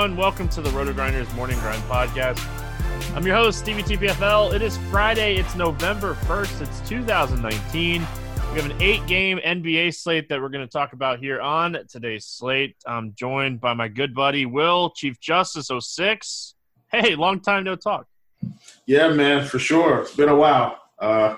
Everyone, welcome to the RotoGrinders Morning Grind Podcast. I'm your host, Stevie TPFL. It is Friday, it's November 1st, it's 2019. We have an eight game NBA slate that we're going to talk about here on today's slate. I'm joined by my good buddy, Will, Chief Justice 06. Hey, long time no talk. Yeah, man, for sure. It's been a while. Uh,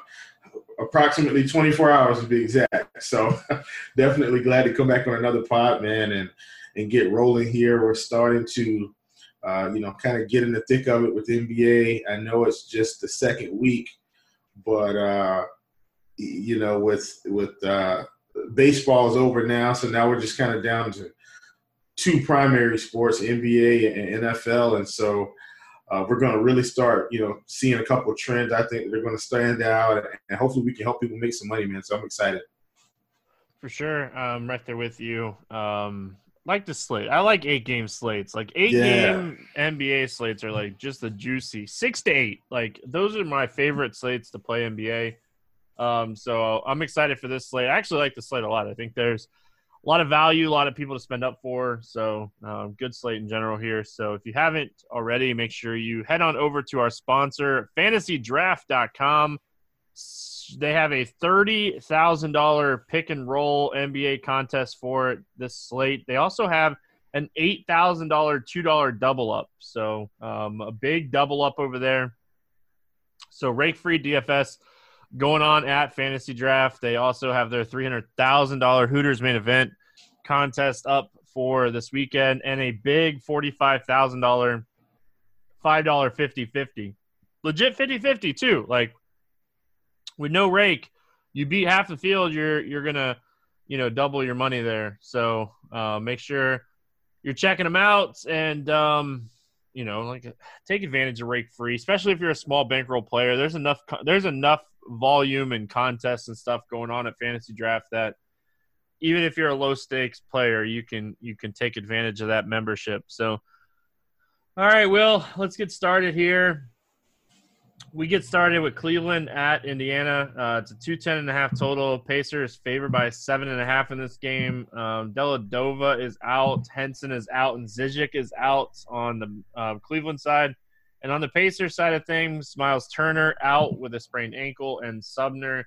approximately 24 hours to be exact. So definitely glad to come back on another pod, man, and and get rolling here. We're starting to, uh, you know, kind of get in the thick of it with NBA. I know it's just the second week, but uh, you know, with with uh, baseball is over now, so now we're just kind of down to two primary sports, NBA and NFL, and so. Uh, we're going to really start, you know, seeing a couple of trends. I think they're going to stand out, and hopefully we can help people make some money, man. So I'm excited. For sure. I'm right there with you. Um, like the slate. I like eight game slates. Like eight Yeah. game NBA slates are like just the juicy six to eight. Like those are my favorite slates to play NBA. Um, so I'm excited for this slate. I actually like the slate a lot. I think there's a lot of value, a lot of people to spend up for. So um, good slate in general here. So if you haven't already, make sure you head on over to our sponsor, FantasyDraft.com. They have a thirty thousand dollar pick and roll NBA contest for this slate. They also have an eight thousand dollar two dollar double up. So um, a big double up over there. So rake free DFS going on at Fantasy Draft. They also have their three hundred thousand dollar Hooters main event contest up for this weekend, and a big forty five thousand dollar five dollar 50 50 legit 50 50 too like with no rake you beat half the field you're you're gonna you know double your money there. So uh, make sure you're checking them out and um you know like take advantage of rake free especially if you're a small bankroll player. There's enough there's enough volume and contests and stuff going on at fantasy draft that even if you're a low stakes player you can you can take advantage of that membership. So all right, Will, let's get started here. We get started with Cleveland at Indiana. Uh, it's a 210 and a half total. Pacers favored by seven and a half in this game. Um, Dellavedova is out, Henson is out, and Zizic is out on the uh, Cleveland side. And on the Pacers side of things, Miles Turner out with a sprained ankle, and Sumner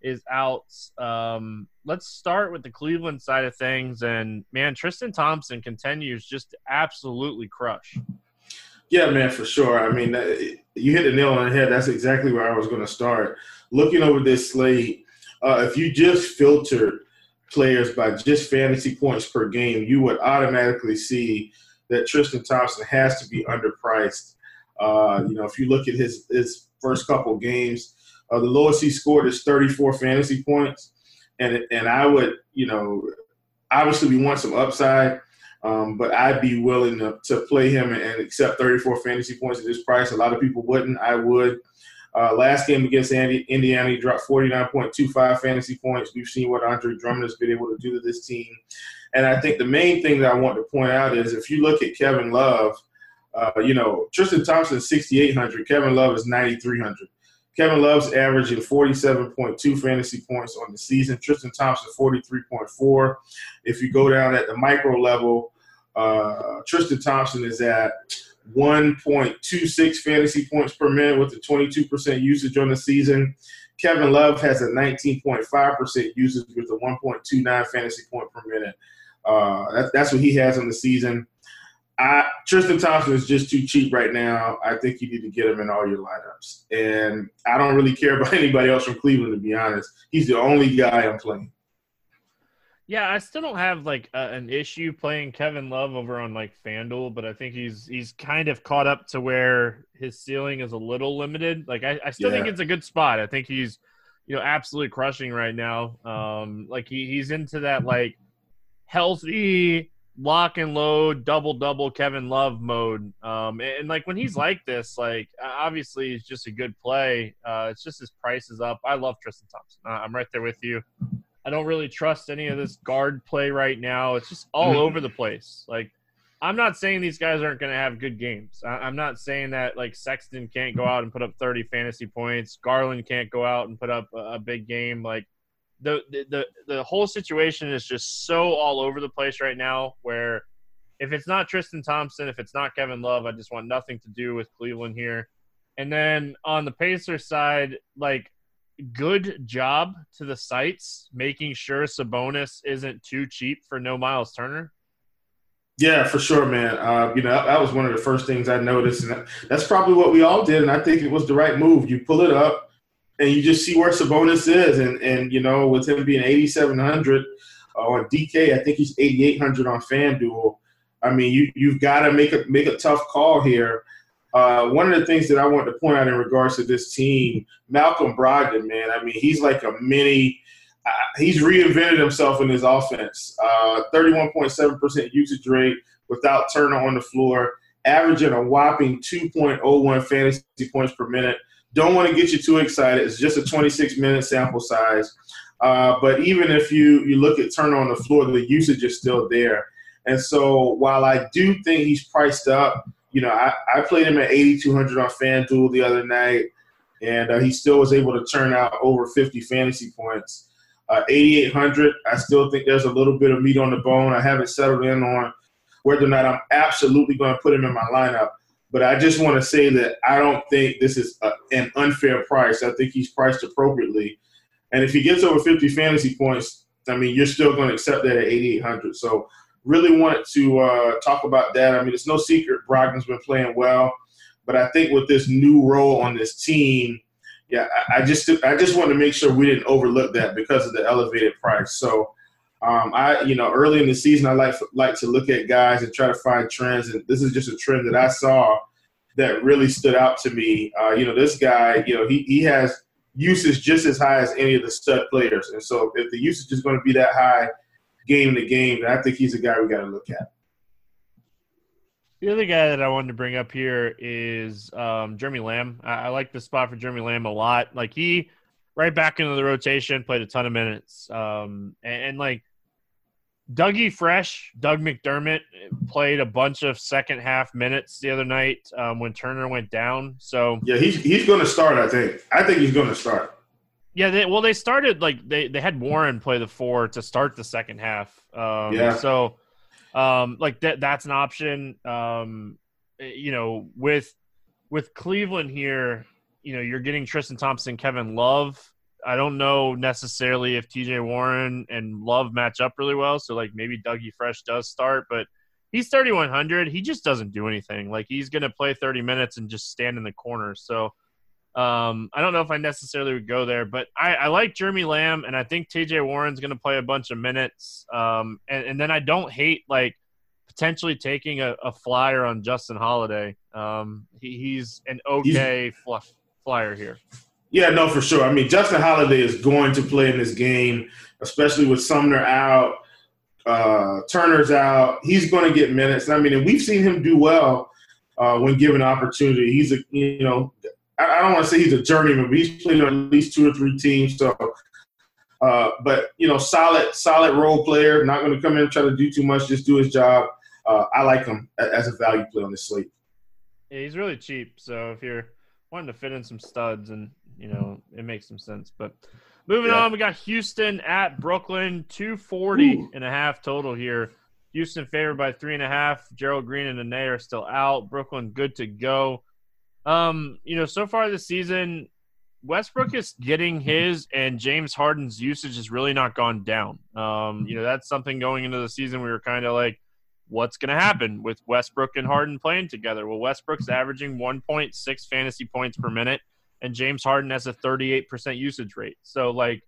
is out. Um, let's start with the Cleveland side of things. And man, Tristan Thompson continues just to absolutely crush. Yeah, man, for sure. I mean, you hit the nail on the head. That's exactly where I was going to start. Looking over this slate, uh, if you just filtered players by just fantasy points per game, you would automatically see that Tristan Thompson has to be underpriced. Uh, you know, if you look at his his first couple games, uh, the lowest he scored is 34 fantasy points, and and I would, you know, obviously we want some upside. Um, but I'd be willing to, to play him and accept 34 fantasy points at this price. A lot of people wouldn't. I would. Uh, last game against Indiana, he dropped 49.25 fantasy points. We've seen what Andre Drummond has been able to do to this team. And I think the main thing that I want to point out is if you look at Kevin Love, uh, you know, Tristan Thompson is 6,800. Kevin Love is 9,300. Kevin Love's averaging 47.2 fantasy points on the season. Tristan Thompson, 43.4. If you go down at the micro level, uh, Tristan Thompson is at 1.26 fantasy points per minute with a 22% usage on the season. Kevin Love has a 19.5% usage with a 1.29 fantasy point per minute. Uh, that, that's what he has on the season. I, Tristan Thompson is just too cheap right now. I think you need to get him in all your lineups. And I don't really care about anybody else from Cleveland, to be honest. He's the only guy I'm playing. Yeah, I still don't have like a, an issue playing Kevin Love over on like FanDuel, but I think he's he's kind of caught up to where his ceiling is a little limited. Like I, I still yeah. think it's a good spot. I think he's you know absolutely crushing right now. Um, like he, he's into that like healthy lock and load double double Kevin Love mode. Um, and, and, like when he's like this, like obviously he's just a good play. Uh, it's just his price is up. I love Tristan Thompson. I'm right there with you. I don't really trust any of this guard play right now. It's just all mm-hmm. over the place. Like, I'm not saying these guys aren't going to have good games. I- am not saying that like Sexton can't go out and put up 30 fantasy points. Garland can't go out and put up a, a big game. Like, the, the the whole situation is just so all over the place right now. Where if it's not Tristan Thompson, if it's not Kevin Love, I just want nothing to do with Cleveland here. And then on the Pacers side, like good job to the sites making sure Sabonis isn't too cheap for no Miles Turner? Yeah, for sure, man. Uh, you know, that was one of the first things I noticed, and that's probably what we all did. And I think it was the right move. You pull it up, and you just see where Sabonis is, and and you know, with him being 8,700 uh, on DK, I think he's 8,800 on FanDuel. I mean, you you've got to make a make a tough call here. Uh, one of the things that I want to point out in regards to this team, Malcolm Brogdon, man, I mean, he's like a mini. Uh, he's reinvented himself in his offense. Uh, 31.7% usage rate without Turner on the floor, averaging a whopping 2.01 fantasy points per minute. Don't want to get you too excited. It's just a 26 minute sample size. Uh, but even if you, you look at Turner on the floor, the usage is still there. And so while I do think he's priced up, you know, I, I played him at 8,200 on FanDuel the other night, and uh, he still was able to turn out over 50 fantasy points. Uh, 8,800, I still think there's a little bit of meat on the bone. I haven't settled in on whether or not I'm absolutely going to put him in my lineup. But I just want to say that I don't think this is a, an unfair price. I think he's priced appropriately. And if he gets over 50 fantasy points, I mean, you're still going to accept that at 8,800. So really wanted to uh, talk about that. I mean, it's no secret Brogdon's been playing well, but I think with this new role on this team, yeah, I, I just I just want to make sure we didn't overlook that because of the elevated price. So. Um, I, you know, early in the season, I like like to look at guys and try to find trends, and this is just a trend that I saw that really stood out to me. Uh, you know, this guy, you know, he he has usage just as high as any of the stud players, and so if the usage is going to be that high, game to game. And I think he's a guy we got to look at. The other guy that I wanted to bring up here is um, Jeremy Lamb. I, I, like the spot for Jeremy Lamb a lot. Like he, right back into the rotation, played a ton of minutes, um, and, and, like Dougie Fresh, Doug McDermott played a bunch of second half minutes the other night um, when Turner went down. So yeah, he's he's going to start. I think. I think he's going to start. Yeah, they, well, they started like they, they had Warren play the four to start the second half. Um, yeah. So, um, like that that's an option. Um, you know, with with Cleveland here, you know, you're getting Tristan Thompson, Kevin Love. I don't know necessarily if TJ Warren and Love match up really well. So like maybe Dougie Fresh does start, but he's 3100. He just doesn't do anything. Like he's gonna play 30 minutes and just stand in the corner. So um, I don't know if I necessarily would go there, but I, I like Jeremy Lamb, and I think TJ Warren's going to play a bunch of minutes. Um, and, and, then I don't hate like potentially taking a, a flyer on Justin Holiday. Um, he, he's an okay fluff flyer here. Yeah, no, for sure. I mean, Justin Holiday is going to play in this game, especially with Sumner out, uh, Turner's out. He's going to get minutes. I mean, and we've seen him do well uh, when given opportunity. He's a you know I, don't want to say he's a journeyman, but he's played on at least two or three teams. So, uh, but you know, solid, solid role player. Not going to come in and try to do too much. Just do his job. Uh, I like him as a value play on this slate. Yeah, he's really cheap. So if you're wanting to fit in some studs, and you know, it makes some sense. But moving yeah. on, we got Houston at Brooklyn, 240 Ooh. and a half total here. Houston favored by three and a half. Gerald Green and Nene are still out. Brooklyn good to go. Um, you know, so far this season, Westbrook is getting his, and James Harden's usage has really not gone down. Um, you know, that's something going into the season we were kind of like, what's going to happen with Westbrook and Harden playing together? Well, Westbrook's averaging 1.6 fantasy points per minute, and James Harden has a 38% usage rate. So, like,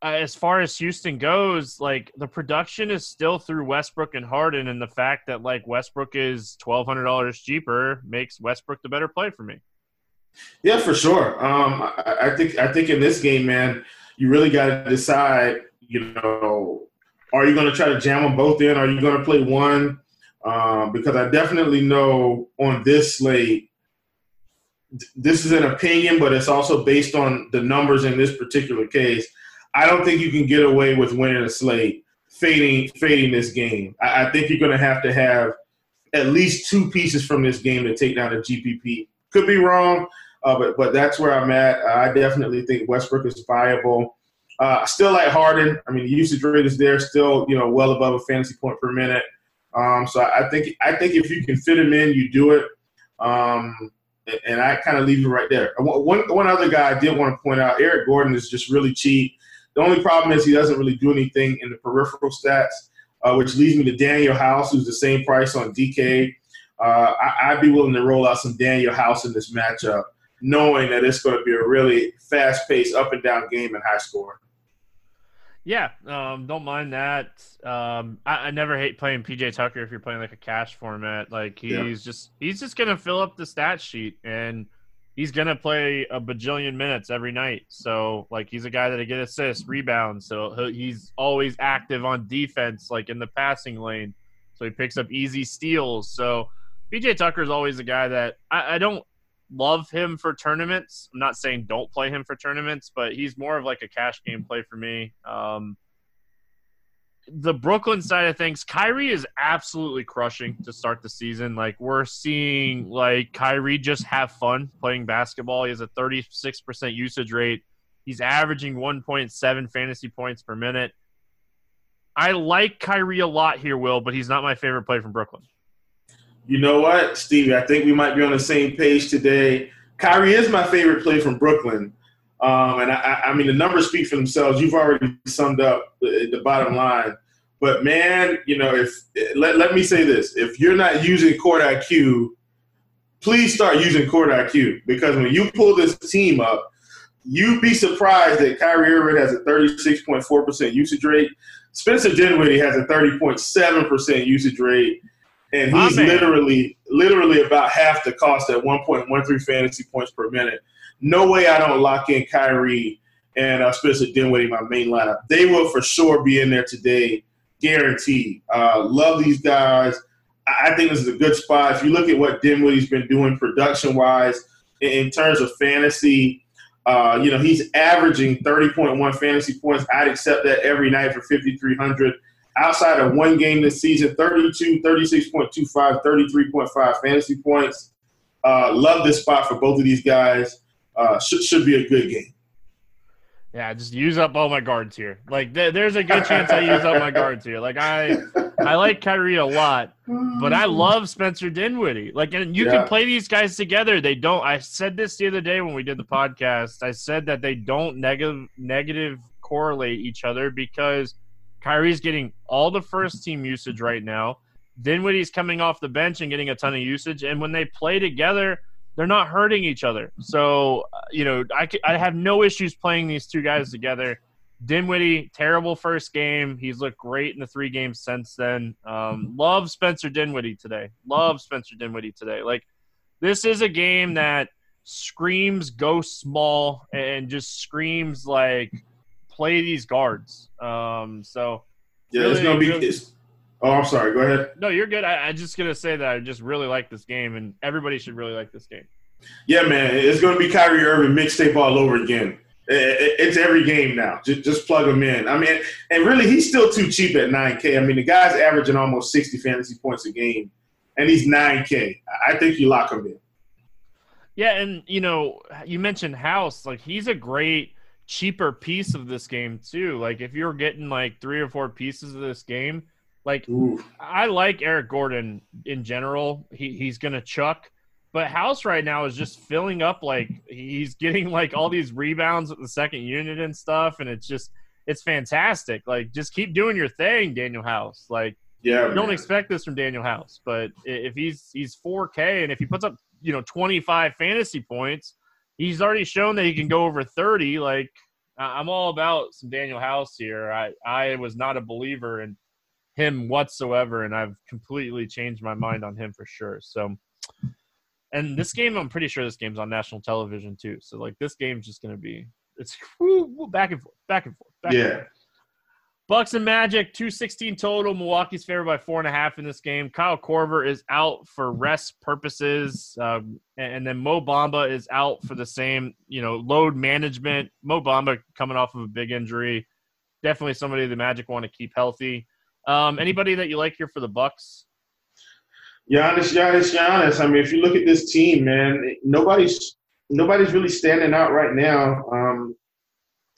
uh, as far as Houston goes, like the production is still through Westbrook and Harden, and the fact that like Westbrook is twelve hundred dollars cheaper makes Westbrook the better play for me. Yeah, for sure. Um, I, I think I think in this game, man, you really got to decide. You know, are you going to try to jam them both in? Are you going to play one? Um, because I definitely know on this slate, this is an opinion, but it's also based on the numbers in this particular case. I don't think you can get away with winning a slate, fading fading this game. I, I think you're going to have to have at least two pieces from this game to take down a GPP. Could be wrong, uh, but but that's where I'm at. I definitely think Westbrook is viable. Uh, still like Harden. I mean, the usage rate is there, still you know well above a fantasy point per minute. Um, so I think I think if you can fit him in, you do it. Um, and I kind of leave it right there. One one other guy I did want to point out: Eric Gordon is just really cheap. The only problem is he doesn't really do anything in the peripheral stats, uh, which leads me to Danuel House, who's the same price on DK. Uh, I, would be willing to roll out some Danuel House in this matchup, knowing that it's going to be a really fast-paced, up and down game and high score. Yeah, um, don't mind that. Um, I, I, never hate playing PJ Tucker if you're playing like a cash format. Like he's yeah. just he's just gonna fill up the stat sheet and he's gonna play a bajillion minutes every night. So like he's a guy that get assists, rebounds. So he's always active on defense, like in the passing lane. So he picks up easy steals. So PJ Tucker is always a guy that I, I don't love him for tournaments. I'm not saying don't play him for tournaments, but he's more of like a cash game play for me. Um, the Brooklyn side of things, Kyrie is absolutely crushing to start the season. Like we're seeing like Kyrie just have fun playing basketball. He has a 36% usage rate. He's averaging 1.7 fantasy points per minute. I like Kyrie a lot here, Will, but he's not my favorite play from Brooklyn. You know what, Steve? I think we might be on the same page today. Kyrie is my favorite play from Brooklyn. Um, and I, I, mean, the numbers speak for themselves. You've already summed up the, the, bottom line. But man, you know, if let, let me say this: if you're not using Court IQ, please start using Court IQ because when you pull this team up, you'd be surprised that Kyrie Irving has a 36.4% usage rate. Spencer Dinwiddie has a 30.7% usage rate. And he's literally, literally about half the cost at 1.13 fantasy points per minute no way I don't lock in Kyrie and uh, Spencer Dinwiddie, my main lineup. They will for sure be in there today, guaranteed. Uh, love these guys. I think this is a good spot. If you look at what Dinwiddie's been doing production wise in terms of fantasy, uh, you know, he's averaging 30.1 fantasy points. I'd accept that every night for 5,300. Outside of one game this season, 32, 36.25, 33.5 fantasy points. Uh, love this spot for both of these guys uh, should should be a good game. Yeah, just use up all my guards here. Like, th- there's a good chance I use up my guards here. Like, I I like Kyrie a lot, but I love Spencer Dinwiddie. Like, and you yeah. can play these guys together. They don't. I said this the other day when we did the podcast. I said that they don't negative negative correlate each other because Kyrie's getting all the first team usage right now. Dinwiddie's coming off the bench and getting a ton of usage, and when they play together they're not hurting each other. So, uh, you know, I, I have no issues playing these two guys together. Dinwiddie, terrible first game. He's looked great in the three games since then. Um, love Spencer Dinwiddie today. Love Spencer Dinwiddie today. Like, this is a game that screams go small and just screams like play these guards. Um, so, yeah, really, it's gonna be. Really, Oh, I'm sorry. Go ahead. No, you're good. I, am just gonna say that I just really like this game, and everybody should really like this game. Yeah, man, it's going to be Kyrie Irving mixtape all over again. It's every game now. Just, just plug him in. I mean, and really, he's still too cheap at 9K. I mean, the guy's averaging almost 60 fantasy points a game, and he's 9K. I think you lock him in. Yeah, and you know, you mentioned House. Like, he's a great cheaper piece of this game too. Like, if you're getting like three or four pieces of this game, like Ooh. I like Eric Gordon in general. He he's gonna chuck. But House right now is just filling up like he's getting like all these rebounds with the second unit and stuff, and it's just it's fantastic. Like just keep doing your thing, Danuel House. Like yeah, don't expect this from Danuel House, but if he's he's 4K and if he puts up you know 25 fantasy points, he's already shown that he can go over 30. Like I'm all about some Danuel House here. I I was not a believer in him whatsoever, and I've completely changed my mind on him for sure. So and this game, I'm pretty sure this game's on national television too. So like this game's just gonna be it's whoo, back and forth, back and forth. Back yeah. And forth. Bucks and Magic, 216 total. Milwaukee's favored by four and a half in this game. Kyle Korver is out for rest purposes. Um, and then Mo Bamba is out for the same, you know, load management. Mo Bamba coming off of a big injury. Definitely somebody the Magic want to keep healthy. Um, anybody that you like here for the Bucks? Giannis, Giannis, Giannis. I mean, if you look at this team, man, nobody's nobody's really standing out right now. Um,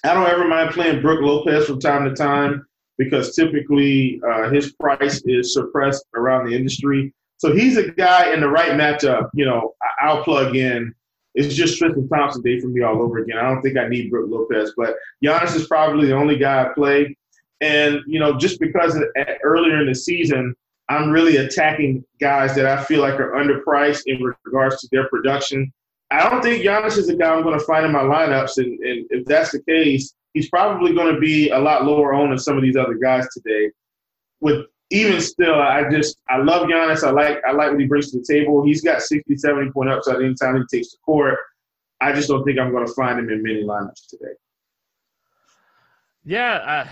I don't ever mind playing Brook Lopez from time to time because typically uh, his price is suppressed around the industry. So he's a guy in the right matchup. You know, I'll plug in. It's just Tristan Thompson day for me all over again. I don't think I need Brook Lopez, but Giannis is probably the only guy I play. And you know, just because earlier in the season I'm really attacking guys that I feel like are underpriced in regards to their production. I don't think Giannis is a guy I'm going to find in my lineups, and, and if that's the case, he's probably going to be a lot lower on than some of these other guys today. With even still, I just I love Giannis. I like I like what he brings to the table. He's got 60, 70 point upside anytime he takes the court. I just don't think I'm going to find him in many lineups today. Yeah, uh,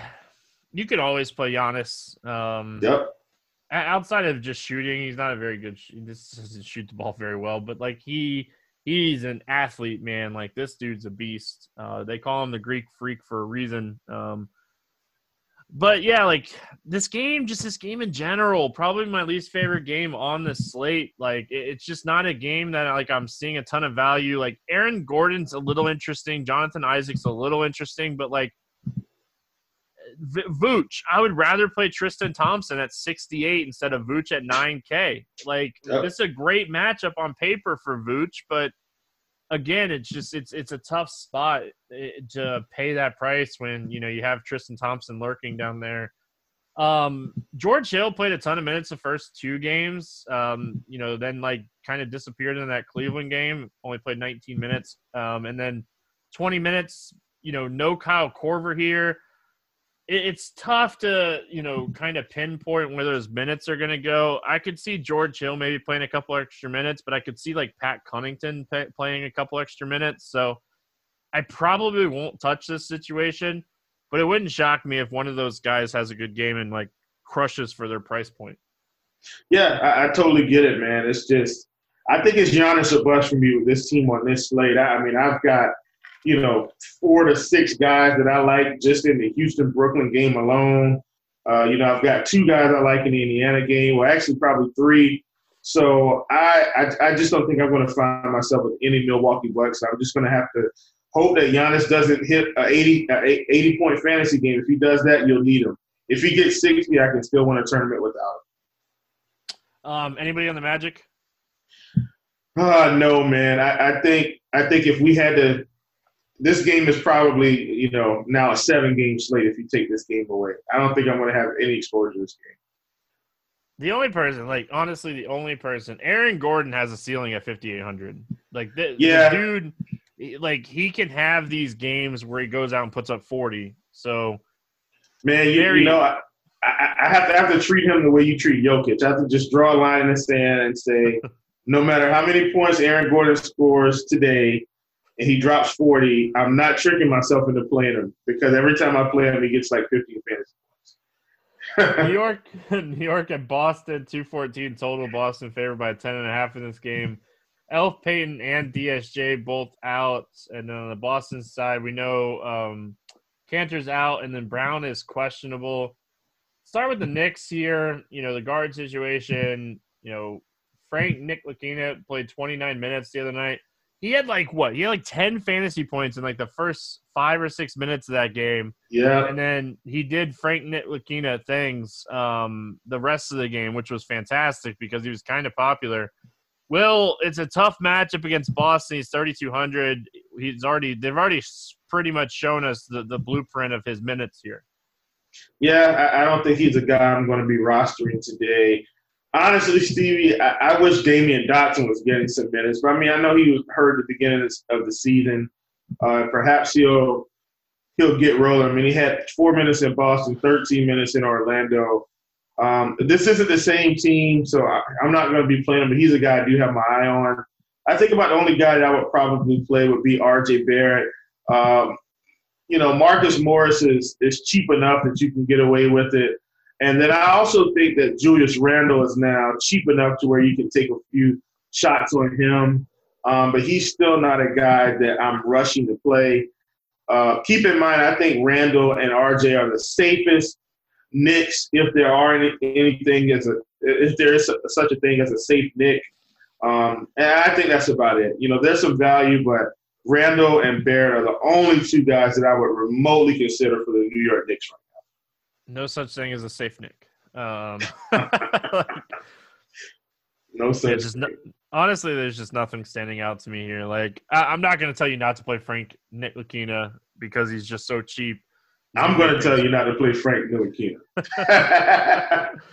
you could always play Giannis. Um, yep outside of just shooting, he's not a very good. This doesn't shoot the ball very well, but like he he's an athlete, man. Like this dude's a beast. Uh, they call him the Greek Freak for a reason. Um, but yeah, like this game, just this game in general, probably my least favorite game on the slate. Like it's just not a game that like I'm seeing a ton of value. Like Aaron Gordon's a little interesting, Jonathan Isaac's a little interesting, but like Vooch. I would rather play Tristan Thompson at 68 instead of Vooch at 9K. Like yep. this is a great matchup on paper for Vooch, but again, it's just it's it's a tough spot eh, to pay that price when you know you have Tristan Thompson lurking down there. Um, George Hill played a ton of minutes the first two games. Um, you know, then like kind of disappeared in that Cleveland game. Only played 19 minutes. Um, and then 20 minutes. You know, no Kyle Korver here it's tough to you know kind of pinpoint where those minutes are going to go. I could see George Hill maybe playing a couple extra minutes, but I could see like Pat Connaughton pay, playing a couple extra minutes. So I probably won't touch this situation, but it wouldn't shock me if one of those guys has a good game and like crushes for their price point. Yeah, I, I totally get it, man. It's just I think it's Giannis a bust for me with this team on this slate. I, I mean, I've got you know, four to six guys that I like just in the Houston Brooklyn game alone. Uh, you know, I've got two guys I like in the Indiana game. Well, actually, probably three. So I, I, I just don't think I'm going to find myself with any Milwaukee Bucks. I'm just going to have to hope that Giannis doesn't hit a 80, a 80 point fantasy game. If he does that, you'll need him. If he gets 60, I can still win a tournament without him. Um, anybody on the Magic? Uh, no, man. I, I think I think if we had to this game is probably you know now a seven game slate if you take this game away. I don't think I'm going to have any exposure to this game. The only person, like honestly, the only person, Aaron Gordon has a ceiling at 5800. Like the, yeah. dude, like he can have these games where he goes out and puts up 40. So, man, you, very, you know, I, I, have to I have to treat him the way you treat Jokic. I have to just draw a line in the sand and say, no matter how many points Aaron Gordon scores today, and he drops 40, I'm not tricking myself into playing him because every time I play him, he gets like 15 fantasy points. New York, New York and Boston, 214 total. Boston favored by 10 and a half in this game. Elf Payton and DSJ both out, and then on the Boston side, we know um, Kanter's out, and then Brown is questionable. Start with the Knicks here. You know the guard situation. You know Frank Ntilikina played 29 minutes the other night. He had like what? He had like 10 fantasy points in like the first five or six minutes of that game. Yeah. And then he did Frank Ntilikina things um, the rest of the game, which was fantastic because he was kind of popular. Will, it's a tough matchup against Boston. He's 3,200. He's already they've already pretty much shown us the, the blueprint of his minutes here. Yeah, I, I don't think he's a guy I'm going to be rostering today. Honestly, Stevie, I, I wish Damyean Dotson was getting some minutes. But I mean, I know he was hurt at the beginning of the season. Uh, perhaps he'll he'll get rolling. I mean, he had four minutes in Boston, 13 minutes in Orlando. Um, this isn't the same team, so I, am not going to be playing him. But he's a guy I do have my eye on. I think about the only guy that I would probably play would be R.J. Barrett. Um, you know, Marcus Morris is is cheap enough that you can get away with it. And then I also think that Julius Randle is now cheap enough to where you can take a few shots on him. Um, but he's still not a guy that I'm rushing to play. Uh, keep in mind, I think Randle and RJ are the safest Knicks if there are any, anything as a if there is a, such a thing as a safe Knick. Um, and I think that's about it. You know, there's some value, but Randle and Barrett are the only two guys that I would remotely consider for the New York Knicks right no such thing as a safe Knick. Um, no such. No, honestly, there's just nothing standing out to me here. Like I, am not going to tell you not to play Frank Ntilikina because he's just so cheap. I'm going to tell you not to play Frank Ntilikina.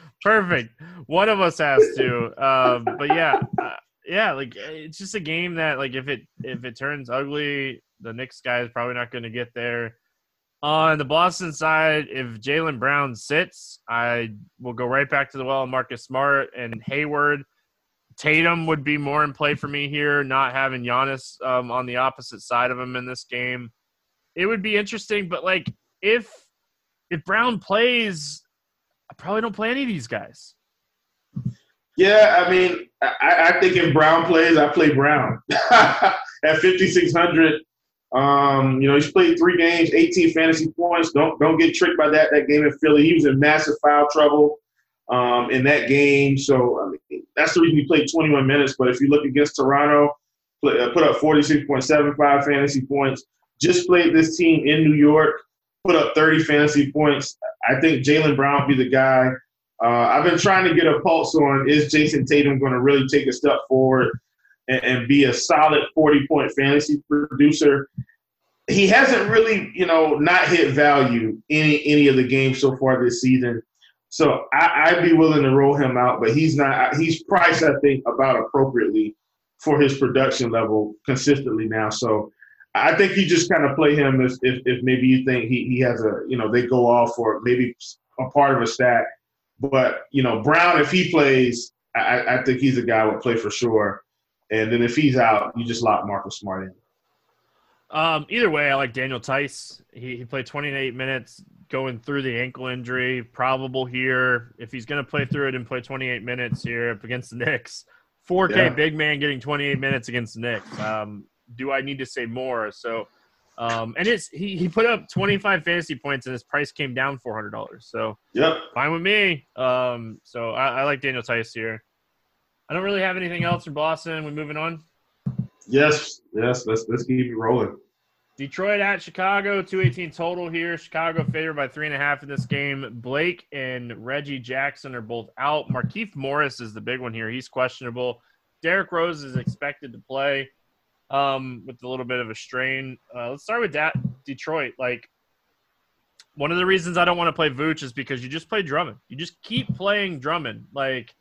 Perfect. One of us has to. Um, but yeah, uh, yeah, like it's just a game that like if it if it turns ugly, the Knicks guy is probably not going to get there. On the Boston side, if Jaylen Brown sits, I will go right back to the well Marcus Smart and Hayward. Tatum would be more in play for me here, not having Giannis um, on the opposite side of him in this game. It would be interesting, but like if if Brown plays, I probably don't play any of these guys. Yeah, I mean, I, I think if Brown plays, I play Brown at fifty six hundred. Um, you know, he's played three games, 18 fantasy points. Don't don't get tricked by that. That game in Philly, he was in massive foul trouble um, in that game. So I mean, that's the reason he played 21 minutes. But if you look against Toronto, play, uh, put up 46.75 fantasy points. Just played this team in New York, put up 30 fantasy points. I think Jaylen Brown be the guy. Uh, I've been trying to get a pulse on is Jayson Tatum going to really take a step forward and, and be a solid 40 point fantasy producer. He hasn't really, you know, not hit value any any of the games so far this season. So I, would be willing to roll him out, but he's not. He's priced, I think, about appropriately for his production level consistently now. So I think you just kind of play him as if, if maybe you think he, he has a, you know, they go off or maybe a part of a stack. But, you know, Brown, if he plays, I, I think he's a guy will play for sure. And then if he's out, you just lock Marcus Smart in. Um, either way, I like Daniel Theis. He, he played 28 minutes going through the ankle injury, probable here. If he's going to play through it and play 28 minutes here up against the Knicks, 4K yeah. big man getting 28 minutes against the Knicks. Um, do I need to say more? So, um, and it's he, he put up 25 fantasy points and his price came down $400. So, yep, fine with me. Um, so I, I like Daniel Theis here. I don't really have anything else for Boston. We're moving on. Yes, yes. Let's let's keep it rolling. Detroit at Chicago, two eighteen total here. Chicago favored by three and a half in this game. Blake and Reggie Jackson are both out. Markieff Morris is the big one here. He's questionable. Derrick Rose is expected to play um, with a little bit of a strain. Uh, let's start with that Detroit. Like one of the reasons I don't want to play Vooch is because you just play Drummond. You just keep playing Drummond. Like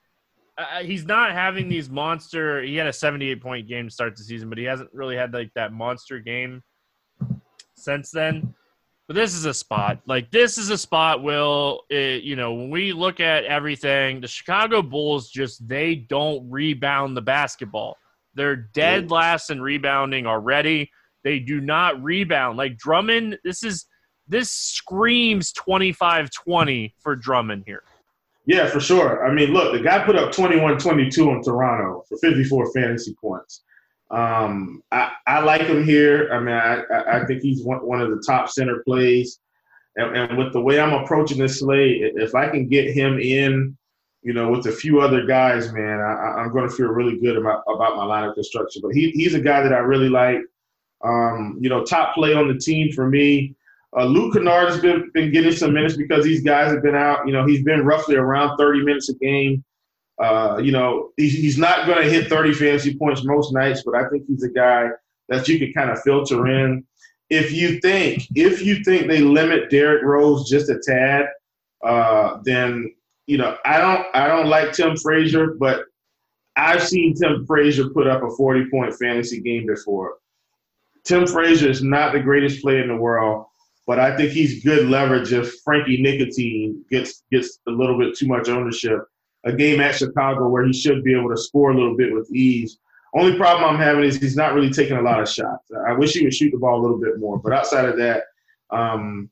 uh, he's not having these monster. He had a 78 point game to start the season, but he hasn't really had like that monster game since then. But this is a spot. Like this is a spot. Will it, you know when we look at everything, the Chicago Bulls just they don't rebound the basketball. They're dead last in rebounding already. They do not rebound. Like Drummond, this is this screams 25-20 for Drummond here. Yeah, for sure. I mean, look, the guy put up 21 22 on Toronto for 54 fantasy points. Um, I, I like him here. I mean, I, I think he's one, one of the top center plays. And, and with the way I'm approaching this slate, if I can get him in, you know, with a few other guys, man, I, am going to feel really good about, about my lineup construction. But he, he's a guy that I really like. Um, you know, top play on the team for me. Uh, Luke Kennard has been, been getting some minutes because these guys have been out. You know, he's been roughly around 30 minutes a game. Uh, you know, he's, he's not going to hit 30 fantasy points most nights, but I think he's a guy that you can kind of filter in. If you think if you think they limit Derrick Rose just a tad, uh, then you know I don't I don't like Tim Frazier, but I've seen Tim Frazier put up a 40 point fantasy game before. Tim Frazier is not the greatest player in the world, but I think he's good leverage if Frankie Nicotine gets gets a little bit too much ownership. A game at Chicago where he should be able to score a little bit with ease. Only problem I'm having is he's not really taking a lot of shots. I wish he would shoot the ball a little bit more. But outside of that, um,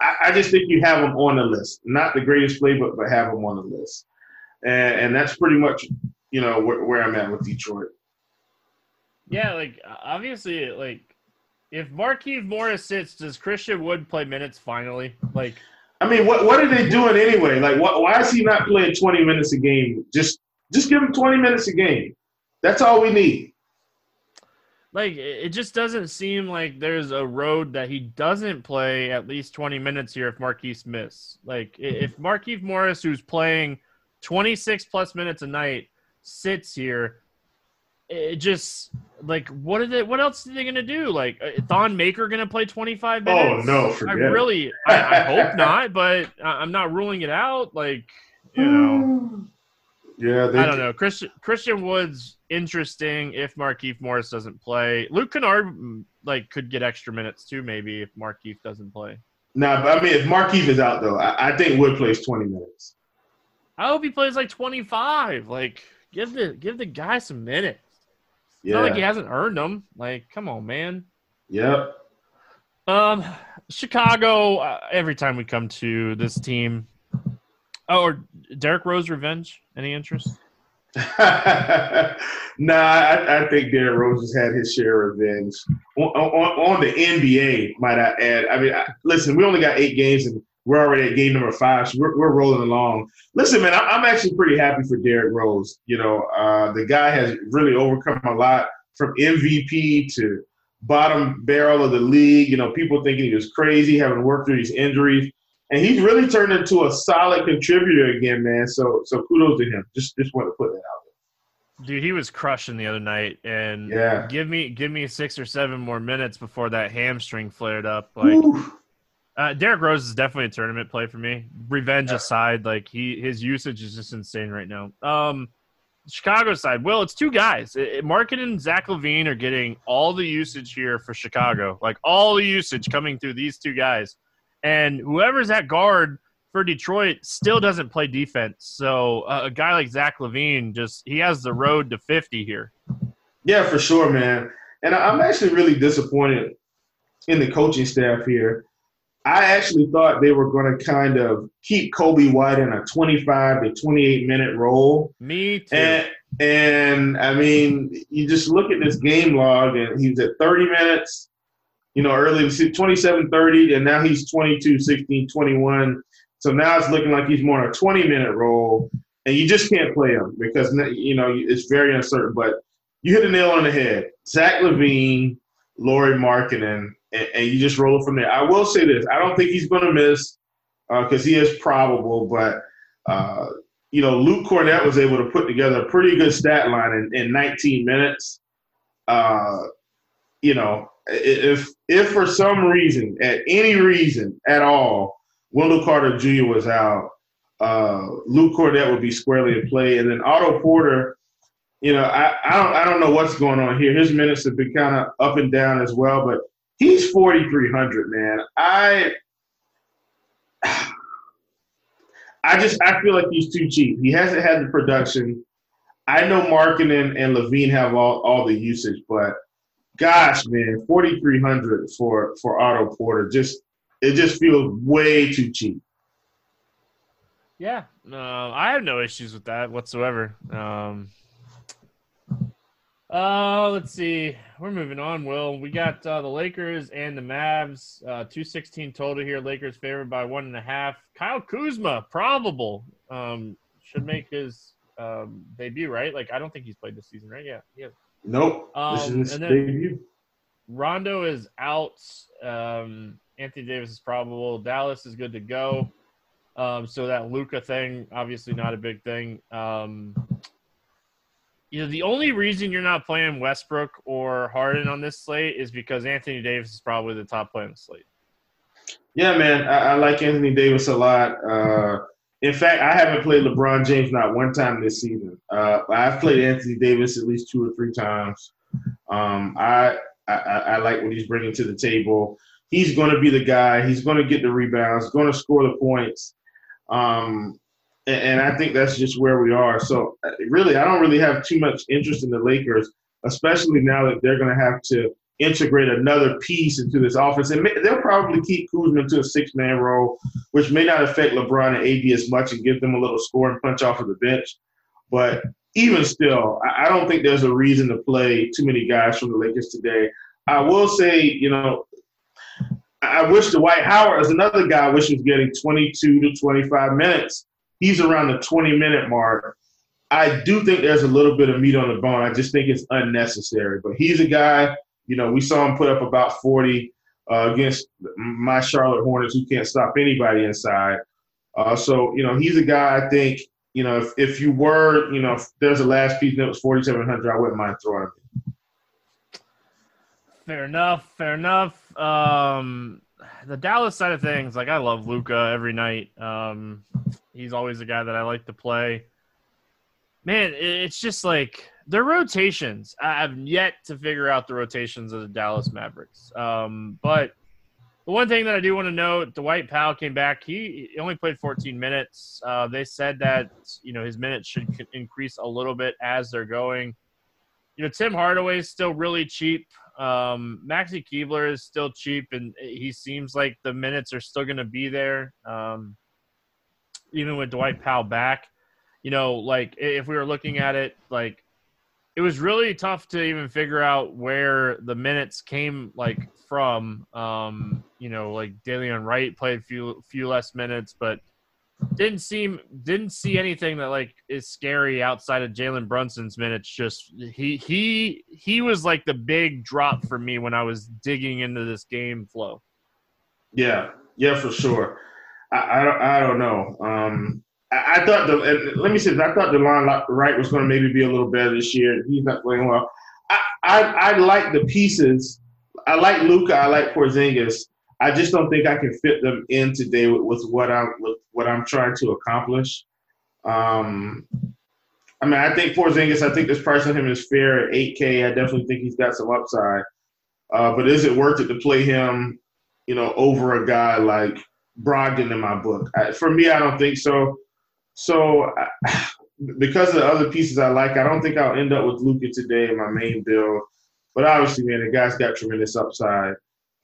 I, I, just think you have him on the list. Not the greatest play, but but have him on the list. And, and that's pretty much you know where I'm at with Detroit. Yeah, like obviously, like if Markieff Morris sits, does Christian Wood play minutes finally? Like, I mean, what what are they doing anyway? Like, what, why is he not playing 20 minutes a game? Just just give him 20 minutes a game. That's all we need. Like, it just doesn't seem like there's a road that he doesn't play at least 20 minutes here if Markieff miss. Like, if Markieff Morris, who's playing 26 plus minutes a night, sits here, it just like what are they what else are they gonna do? Like uh, Thon Maker gonna play 25 minutes? oh no forget I really I, I, hope not but I'm not ruling it out like you know. Yeah I don't know. Christian Christian Wood's interesting if Markieff Morris doesn't play. Luke Kennard mm, like could get extra minutes too maybe if Markieff doesn't play. No nah, but I mean if Markieff is out though I, I think Wood plays 20 minutes. I hope he plays like 25 like give the give the guy some minutes yeah. not like he hasn't earned them. Like, come on, man. Yep. Um, Chicago. Uh, every time we come to this team, oh, or Derrick Rose revenge. Any interest? nah, I, I, think Derrick Rose has had his share of revenge on, on, on the NBA. Might I add? I mean, I, listen, we only got eight games, and we're already at game number five, so we're, we're rolling along. Listen, man, I'm actually pretty happy for Derrick Rose. You know, uh, the guy has really overcome a lot from MVP to bottom barrel of the league. You know, people thinking he was crazy, having worked through these injuries, and he's really turned into a solid contributor again, man. So, so kudos to him. Just, just want to put that out there. Dude, he was crushing the other night, and yeah. give me give me six or seven more minutes before that hamstring flared up. Like, Ooh. Uh, Derrick Rose is definitely a tournament play for me. Revenge yeah. aside, like he his usage is just insane right now. Um, Chicago side, well, it's two guys. It, Markkanen and Zach LaVine are getting all the usage here for Chicago, like all the usage coming through these two guys, and whoever's at guard for Detroit still doesn't play defense. So uh, a guy like Zach LaVine just he has the road to fifty here. Yeah, for sure, man. And I'm actually really disappointed in the coaching staff here. I actually thought they were going to kind of keep Coby White in a 25 to 28 minute role. Me too. And, and I mean, you just look at this game log, and he's at 30 minutes, you know, early 27 30, and now he's 22 16 21. So now it's looking like he's more in a 20 minute role, and you just can't play him because, you know, it's very uncertain. But you hit a nail on the head. Zach LaVine, Lauri Markkanen, and, and, you just roll it from there. I will say this: I don't think he's going to miss because uh, he is probable, but uh, you know, Luke Kornet was able to put together a pretty good stat line in, in 19 minutes. Uh, you know, if if for some reason, at any reason at all, Wendell Carter Jr. was out, uh, Luke Kornet would be squarely in play, and then Otto Porter. You know, I, I don't I don't know what's going on here. His minutes have been kind of up and down as well, but He's 4,300, man. I. I just I feel like he's too cheap. He hasn't had the production. I know Markkanen and LaVine have all, all the usage, but gosh, man, forty three hundred for for Otto Porter just it just feels way too cheap. Yeah, uh, I have no issues with that whatsoever. Um, uh, let's see. We're moving on. Will we got uh, the Lakers and the Mavs? Uh, two sixteen total here. Lakers favored by one and a half. Kyle Kuzma probable. Um, should make his um, debut, right? Like I don't think he's played this season, right? Yeah, yeah. Nope. Um, this is his debut. Rondo is out. Um, Anthony Davis is probable. Dallas is good to go. Um, so that Luka thing, obviously not a big thing. Um, you know, the only reason you're not playing Westbrook or Harden on this slate is because Anthony Davis is probably the top player on the slate. Yeah, man, I, I like Anthony Davis a lot. Uh, in fact, I haven't played LeBron James not one time this season. Uh, I've played Anthony Davis at least two or three times. Um, I, I I like what he's bringing to the table. He's going to be the guy. He's going to get the rebounds. Going to score the points. Um, and, I think that's just where we are. So uh, really, I don't really have too much interest in the Lakers, especially now that they're going to have to integrate another piece into this offense. And they'll probably keep Kuzma to a six man role, which may not affect LeBron and AD as much and give them a little score and punch off of the bench. But even still, I, I don't think there's a reason to play too many guys from the Lakers today. I will say, you know, I wish Dwight Howard is another guy I wish was getting 22 to 25 minutes. He's around the 20 minute mark. I do think there's a little bit of meat on the bone. I just think it's unnecessary. But he's a guy, you know, we saw him put up about 40 uh, against my Charlotte Hornets who can't stop anybody inside. Uh, so, you know, he's a guy I think, you know, if, if you were, you know, if there's a last piece that was 4,700, I wouldn't mind throwing him. Fair enough. Fair enough. Um, the Dallas side of things, like I love Luka every night. Um, he's always a guy that I like to play. Man, it's just like their rotations. I- I've yet to figure out the rotations of the Dallas Mavericks. Um, but the one thing that I do want to note, Dwight Powell came back. He, only played 14 minutes. Uh, they said that you know his minutes should increase a little bit as they're going. You know, Tim Hardaway is still really cheap. Um, Maxi Kleber is still cheap, and he seems like the minutes are still going to be there, um, even with Dwight Powell back. You know, like if we were looking at it, like it was really tough to even figure out where the minutes came like from. Um, you know, like Delon Wright played few few less minutes, but didn't seem didn't see anything that like is scary outside of Jalen Brunson's minutes. Just he he he was like the big drop for me when I was digging into this game flow. Yeah, yeah, for sure. I, I don't, I don't know. Um, I, I thought the let me say this, I thought Delon Wright was going to maybe be a little better this year. He's not playing well. I, I, I like the pieces. I like Luka. I like Porzingis. I just don't think I can fit them in today with, with what I'm with what I'm trying to accomplish. Um, I mean, I think Porzingis. I think this price on him is fair at 8K. I definitely think he's got some upside. Uh, but is it worth it to play him? You know, over a guy like Brogdon in my book. I, for me, I don't think so. So, I, because of the other pieces I like, I don't think I'll end up with Luka today in my main build. But obviously, man, the guy's got tremendous upside.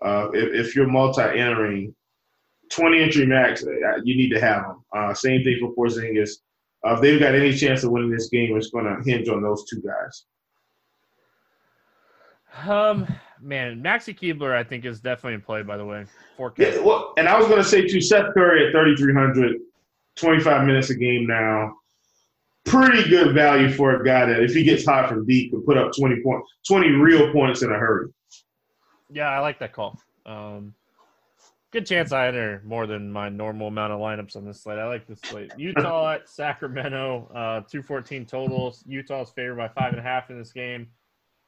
Uh, if, if you're multi-entering, 20 entry max, uh, you need to have him. Uh, same thing for Porzingis. Uh, if they've got any chance of winning this game, it's going to hinge on those two guys. Um, man, Maxi Kleber I think is definitely in play. By the way, 4K. Yeah, well, and I was going to say too, Seth Curry at 3,300, 25 minutes a game now. Pretty good value for a guy that, if he gets hot from deep, can put up 20 points, 20 real points in a hurry. Yeah, I like that call. Um, good chance I enter more than my normal amount of lineups on this slate. I like this slate. Utah at Sacramento, uh, two fourteen totals. Utah's favored by five and a half in this game.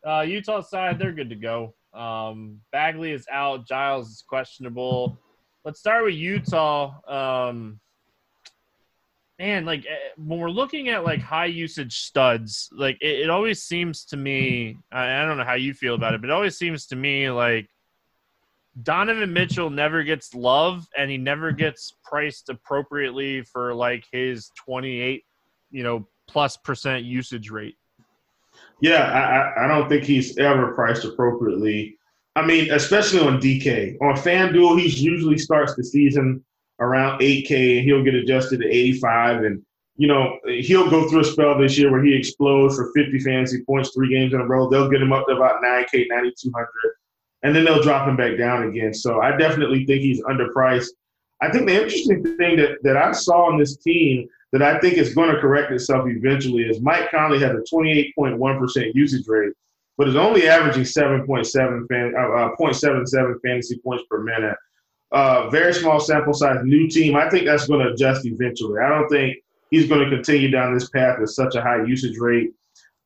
Uh, Utah side, they're good to go. Um, Bagley is out. Giles is questionable. Let's start with Utah. Um, man, like eh, when we're looking at like high usage studs, like it, it always seems to me. I, I don't know how you feel about it, but it always seems to me like Donovan Mitchell never gets love, and he never gets priced appropriately for like his twenty eight, you know, plus percent usage rate. Yeah, I, I, don't think he's ever priced appropriately. I mean, especially on DK. On FanDuel, he usually starts the season around 8K, and he'll get adjusted to 85. And you know, he'll go through a spell this year where he explodes for 50 fantasy points three games in a row. They'll get him up to about 9K, 9,200, and then they'll drop him back down again. So I definitely think he's underpriced. I think the interesting thing that, that I saw on this team that I think is going to correct itself eventually is Mike Conley has a 28.1% usage rate, but is only averaging 7.7 fan, uh, uh, 0.77 fantasy points per minute. Uh, very small sample size, new team. I think that's going to adjust eventually. I don't think he's going to continue down this path with such a high usage rate.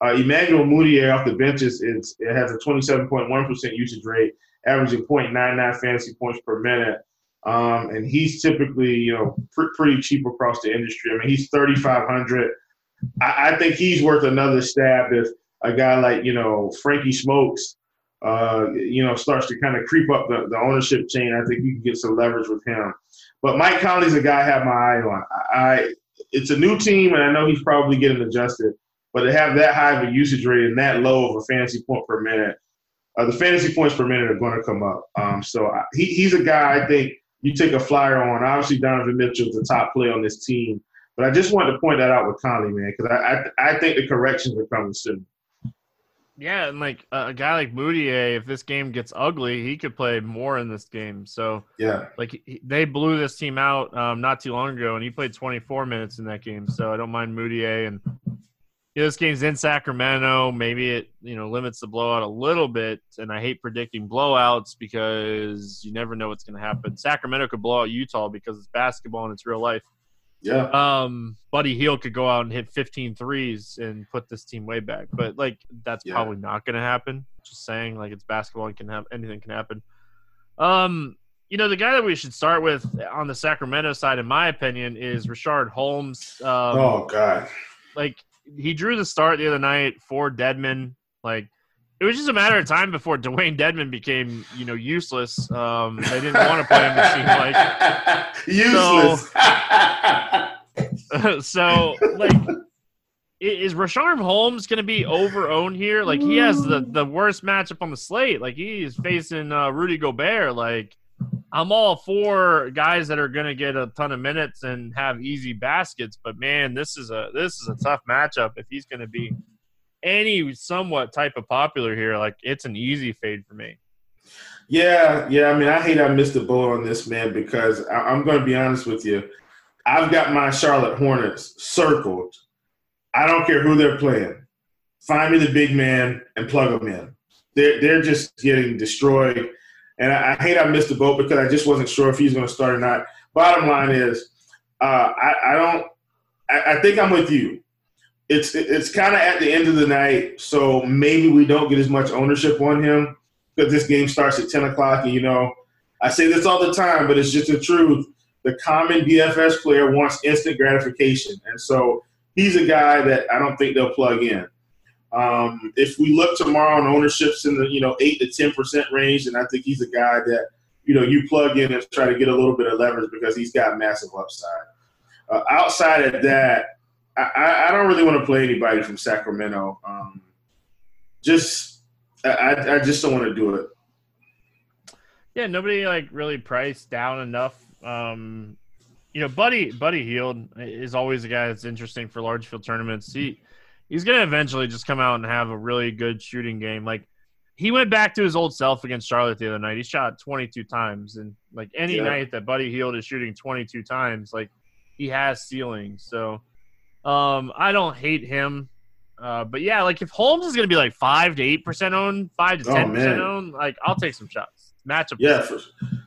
Uh, Emmanuel Mudiay off the bench is, is it has a 27.1% usage rate, averaging 0.99 fantasy points per minute. Um, and he's typically, you know, pr- pretty cheap across the industry. I mean, he's 3,500. I-, I think he's worth another stab if a guy like, you know, Frankie Smokes, uh, you know, starts to kind of creep up the, the ownership chain. I think you can get some leverage with him. But Mike Conley's a guy I have my eye on. I, it's a new team, and I know he's probably getting adjusted. But to have that high of a usage rate and that low of a fantasy point per minute, uh, the fantasy points per minute are going to come up. Um, so I, he, he's a guy I think you take a flyer on. Obviously, Donovan Mitchell's the top player on this team. But I just wanted to point that out with Conley, man, because I, I, I think the corrections are coming soon. Yeah, and like uh, a guy like Mudiay, if this game gets ugly, he could play more in this game. So yeah, like he, they blew this team out um, not too long ago, and he played 24 minutes in that game. So I don't mind Mudiay, and you know, this game's in Sacramento. Maybe it you know limits the blowout a little bit, and I hate predicting blowouts because you never know what's going to happen. Sacramento could blow out Utah because it's basketball and it's real life. Yeah. Um, Buddy Hield could go out and hit 15 threes and put this team way back, but like that's yeah. probably not going to happen. Just saying, like it's basketball and can have anything can happen. Um, you know, the guy that we should start with on the Sacramento side, in my opinion, is Richaun Holmes. Um, oh God! Like he drew the start the other night for Dedmon. Like it was just a matter of time before Dewayne Dedmon became, you know, useless. Um, they didn't want to play him. It seemed like useless. So, so like, is Richaun Holmes going to be over owned here? Like, he has the the worst matchup on the slate. Like, he's facing uh, Rudy Gobert. Like, I'm all for guys that are going to get a ton of minutes and have easy baskets, but man, this is a this is a tough matchup if he's going to be any somewhat type of popular here, like it's an easy fade for me. Yeah, yeah. I mean, I hate I missed the boat on this man because I, I'm going to be honest with you. I've got my Charlotte Hornets circled. I don't care who they're playing. Find me the big man and plug them in. They're they're just getting destroyed, and I, I hate I missed the boat because I just wasn't sure if he's going to start or not. Bottom line is, uh, I, I don't. I, I think I'm with you it's it's kind of at the end of the night, so maybe we don't get as much ownership on him because this game starts at ten o'clock. And you know, I say this all the time, but it's just the truth. The common DFS player wants instant gratification, and so he's a guy that I don't think they'll plug in. Um, if we look tomorrow on ownerships in the you know eight to ten percent range, and I think he's a guy that you know you plug in and try to get a little bit of leverage because he's got massive upside. Uh, outside of that, I, I don't really want to play anybody from Sacramento. Um, just I, I just don't want to do it. Yeah, nobody like really priced down enough. Um, you know, Buddy Buddy Hield is always a guy that's interesting for large field tournaments. He he's gonna eventually just come out and have a really good shooting game. Like he went back to his old self against Charlotte the other night. He shot 22 times, and like any yeah. night that Buddy Hield is shooting 22 times, like he has ceiling. So um, I don't hate him. Uh, but yeah, like if Holmes is going to be like five to eight percent owned, five to oh, ten oh, percent owned, like I'll take some shots. Matchup. Yeah, for,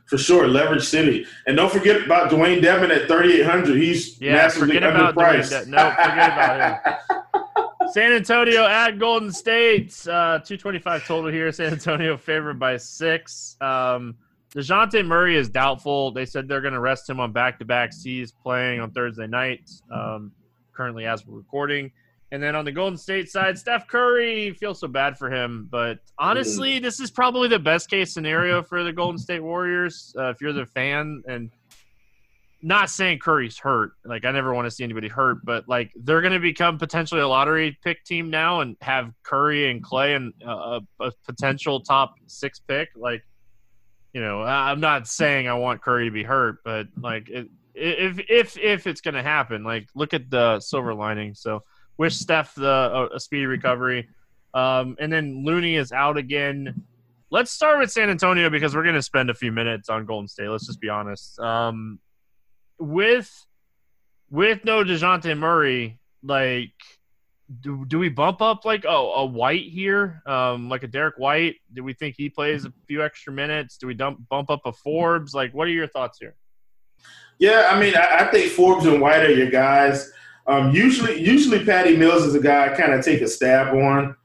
for sure. Leverage City, and don't forget about Dewayne Dedmon at thirty eight hundred. He's yeah, massively forget about underpriced. De- no, forget about him. San Antonio at Golden State, uh, two twenty five total here. San Antonio favored by six. Um, Dejounte Murray is doubtful. They said they're going to rest him on back to back. He's playing on Thursday night. Um, currently as we're recording. And then on the Golden State side, Steph Curry feels so bad for him, but honestly, mm. this is probably the best case scenario for the Golden State Warriors. Uh, if you're the fan, and not saying Curry's hurt, like I never want to see anybody hurt, but like they're going to become potentially a lottery pick team now and have Curry and Clay and uh, a potential top six pick. Like, you know, I'm not saying I want Curry to be hurt, but like it, if if if it's gonna happen, like look at the silver lining. So wish Steph the a speedy recovery. Um, and then Looney is out again. Let's start with San Antonio because we're gonna spend a few minutes on Golden State. Let's just be honest. Um, with with no Dejounte Murray, like do, do we bump up like oh a White here, um, like a Derrick White? Do we think he plays a few extra minutes? Do we dump bump up a Forbes? Like, what are your thoughts here? Yeah, I mean, I, I think Forbes and White are your guys. Um, usually, usually Patty Mills is a guy I kind of take a stab on,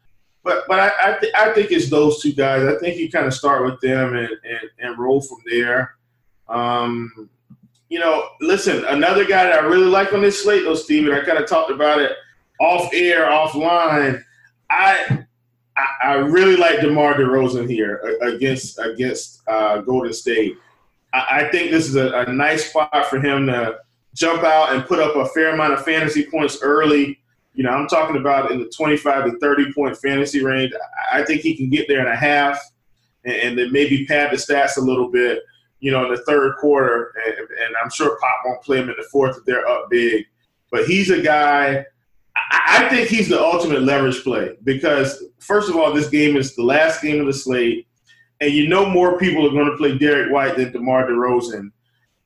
but but I I, th- I, think it's those two guys. I think you kind of start with them and, and, and roll from there. Um, you know, listen, another guy that I really like on this slate, though, Steven, I kind of talked about it off air, offline. I I, really like DeMar DeRozan here against against uh, Golden State. I, I, think this is a, a nice spot for him to jump out and put up a fair amount of fantasy points early. You know, I'm talking about in the 25 to 30 point fantasy range. I think he can get there in a half and, and then maybe pad the stats a little bit you know, in the third quarter, and, and, I'm sure Pop won't play him in the fourth if they're up big. But he's a guy. I, think he's the ultimate leverage play because, first of all, this game is the last game of the slate, and you know more people are going to play Derrick White than DeMar DeRozan.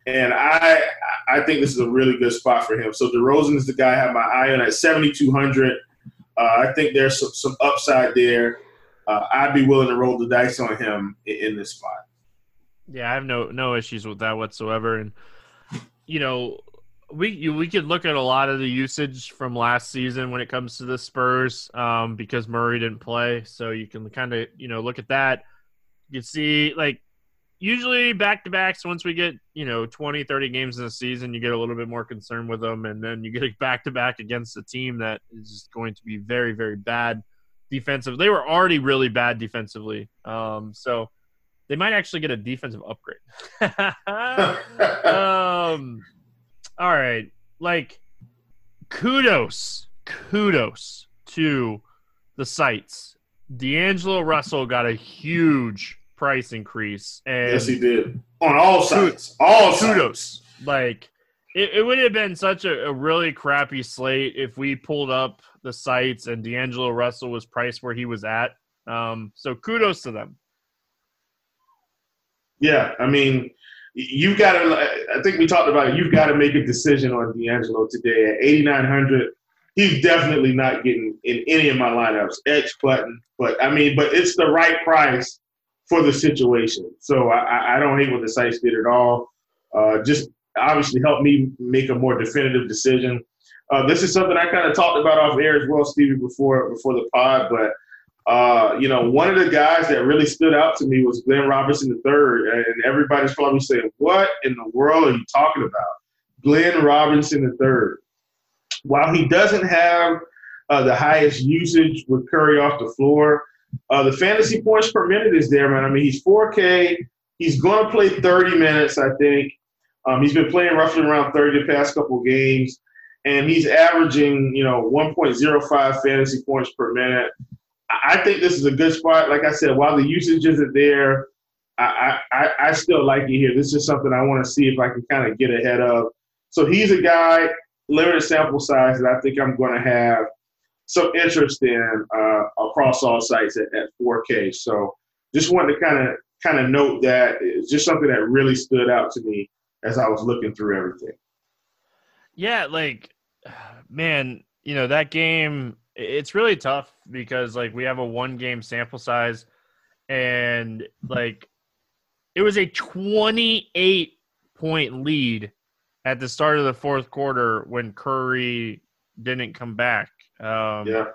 And I, I think this is a really good spot for him. So DeRozan is the guy I have my eye on at 7,200. Uh, I think there's some, some upside there. Uh, I'd be willing to roll the dice on him in, in this spot. Yeah, I have no no issues with that whatsoever, and you know, we you, we could look at a lot of the usage from last season when it comes to the Spurs, um, because Murray didn't play, so you can kind of you know look at that. You see, like usually back to backs once we get you know 20 30 games in a season you get a little bit more concerned with them. And then you get back to back against a team that is just going to be very very bad defensive they were already really bad defensively. Um, so they might actually get a defensive upgrade. um, all right, like kudos, kudos to the sites. D'Angelo Russell got a huge price increase, and yes, he did on all sides. All kudos. Sides. Like it, it, would have been such a, a, really crappy slate if we pulled up the sites and D'Angelo Russell was priced where he was at. Um, so kudos to them. Yeah, I mean, you've got to. I think we talked about it. You've got to make a decision on D'Angelo today at 8,900. He's definitely not getting in any of my lineups. X button, but I mean, but it's the right price for the situation. So I, I don't hate what the sites did at all. Uh, just obviously helped me make a more definitive decision. Uh, this is something I kind of talked about off air as well, Stevie, before before the pod, but uh, you know, one of the guys that really stood out to me was Glenn Robinson III, and everybody's probably saying, "What in the world are you talking about?" Glenn Robinson III. While he doesn't have uh, the highest usage with Curry off the floor, uh, the fantasy points per minute is there, man. I mean, he's 4K. He's going to play 30 minutes, I think. Um, he's been playing roughly around 30 the past couple of and he's averaging, you know, 1.05 fantasy points per minute. I think this is a good spot. Like I said, while the usage isn't there, I, I, I still like it here. This is something I want to see if I can kind of get ahead of. So he's a guy, limited sample size, that I think I'm going to have some interest in uh, across all sites at, at 4K. So just wanted to kind of kind of note that it's just something that really stood out to me as I was looking through everything. Yeah, like man, you know that game it's really tough because like we have a one game sample size and like it was a 28 point lead at the start of the fourth quarter when Curry didn't come back. Um, yeah.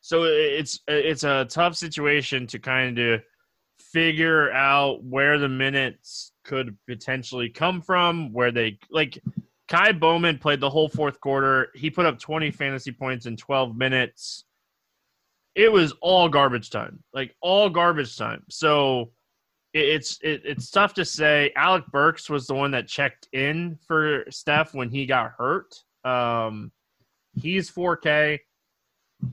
So it's it's a tough situation to kind of figure out where the minutes could potentially come from, where they like Ky Bowman played the whole fourth quarter. He put up 20 fantasy points in 12 minutes. It was all garbage time, like all garbage time. So it's it, it's tough to say. Alec Burks was the one that checked in for Steph when he got hurt. Um, he's 4K.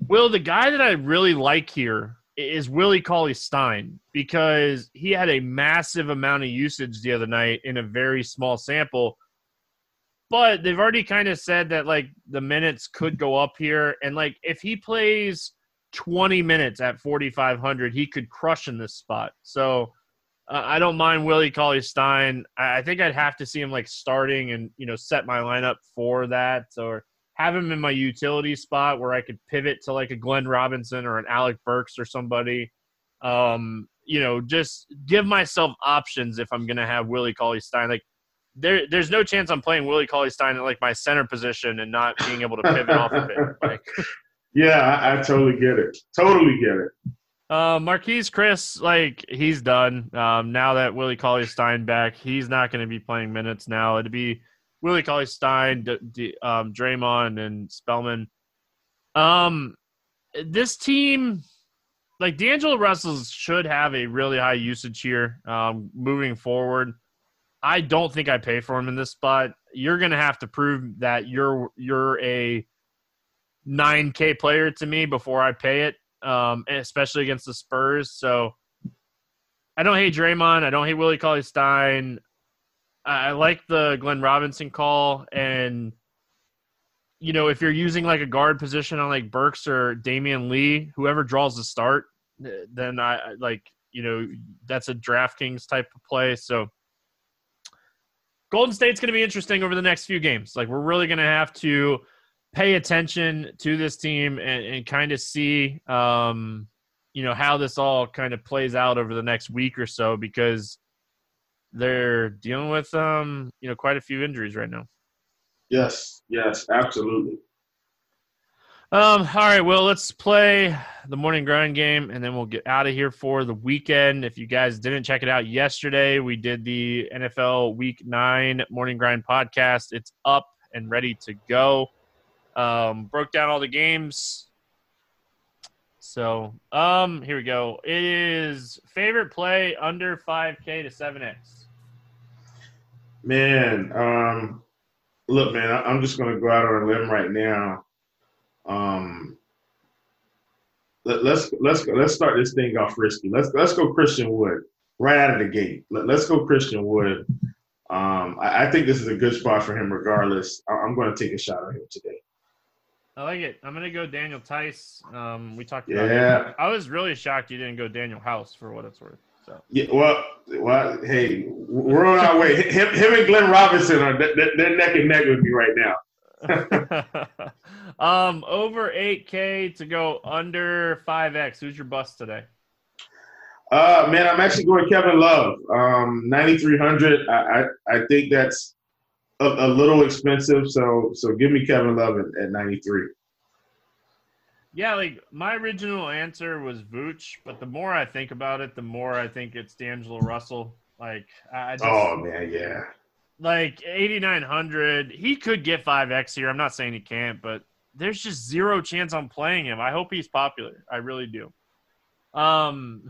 Will the guy that I really like here is Willie Cauley Stein because he had a massive amount of usage the other night in a very small sample but they've already kind of said that like the minutes could go up here, and like if he plays 20 minutes at 4,500, he could crush in this spot. So uh, I don't mind Willie Cauley Stein. I, I think I'd have to see him like starting and you know set my lineup for that, or have him in my utility spot where I could pivot to like a Glenn Robinson or an Alec Burks or somebody. Um, you know, just give myself options if I'm gonna have Willie Cauley Stein. Like there, there's no chance I'm playing Willie Cauley Stein at like my center position and not being able to pivot off of it. Like, yeah, I, I, totally get it. Totally get it. Uh, Marquese Chriss, like he's done. Um, now that Willie Cauley Stein back, he's not going to be playing minutes now. It'd be Willie Cauley Stein, D- D- um, Draymond, and Spellman. Um, this team, like D'Angelo Russell, should have a really high usage here um, moving forward. I don't think I pay for him in this spot. You're going to have to prove that you're you're a 9K player to me before I pay it, um, especially against the Spurs. So I don't hate Draymond. I don't hate Willie Cauley Stein. I like the Glenn Robinson call. And, you know, if you're using like a guard position on like Burks or Damion Lee, whoever draws the start, then I like, you know, that's a DraftKings type of play. So, Golden State's going to be interesting over the next few games. Like we're really going to have to pay attention to this team and, and kind of see, um, you know, how this all kind of plays out over the next week or so because they're dealing with, um, you know, quite a few injuries right now. Yes, yes, absolutely. Um, all right, well, let's play the morning grind game and then we'll get out of here for the weekend. If you guys didn't check it out yesterday, we did the NFL week nine morning grind podcast. It's up and ready to go. Um, broke down all the games. So, um, here we go. It is favorite play under 5K to 7X. Man, um, look, man, I'm just going to go out on a limb right now um, let, us let's let's start this thing off risky. Let's let's go Christian Wood right out of the gate. Let, us go Christian Wood. Um, I, I, think this is a good spot for him, regardless. I, am going to take a shot on him today. I like it. I'm going to go Daniel Theis. Um, we talked about. Yeah. Him. I was really shocked you didn't go Danuel House for what it's worth. So. Yeah. Well, well, hey, we're on our way. Him, him and Glenn Robinson are they're neck and neck with me right now. um, over 8K to go under 5X. Who's your bust today? Uh, man, I'm actually going Kevin Love. Um, 9,300. I, I, I think that's a, a, little expensive. So, so give me Kevin Love at, at 93. Yeah, like my original answer was Vooch, but the more I think about it, the more I think it's D'Angelo Russell. Like, I just, oh man, yeah, like 8900 he could get 5x here. I'm not saying he can't but there's just zero chance i'm playing him. I hope he's popular. I really do. Um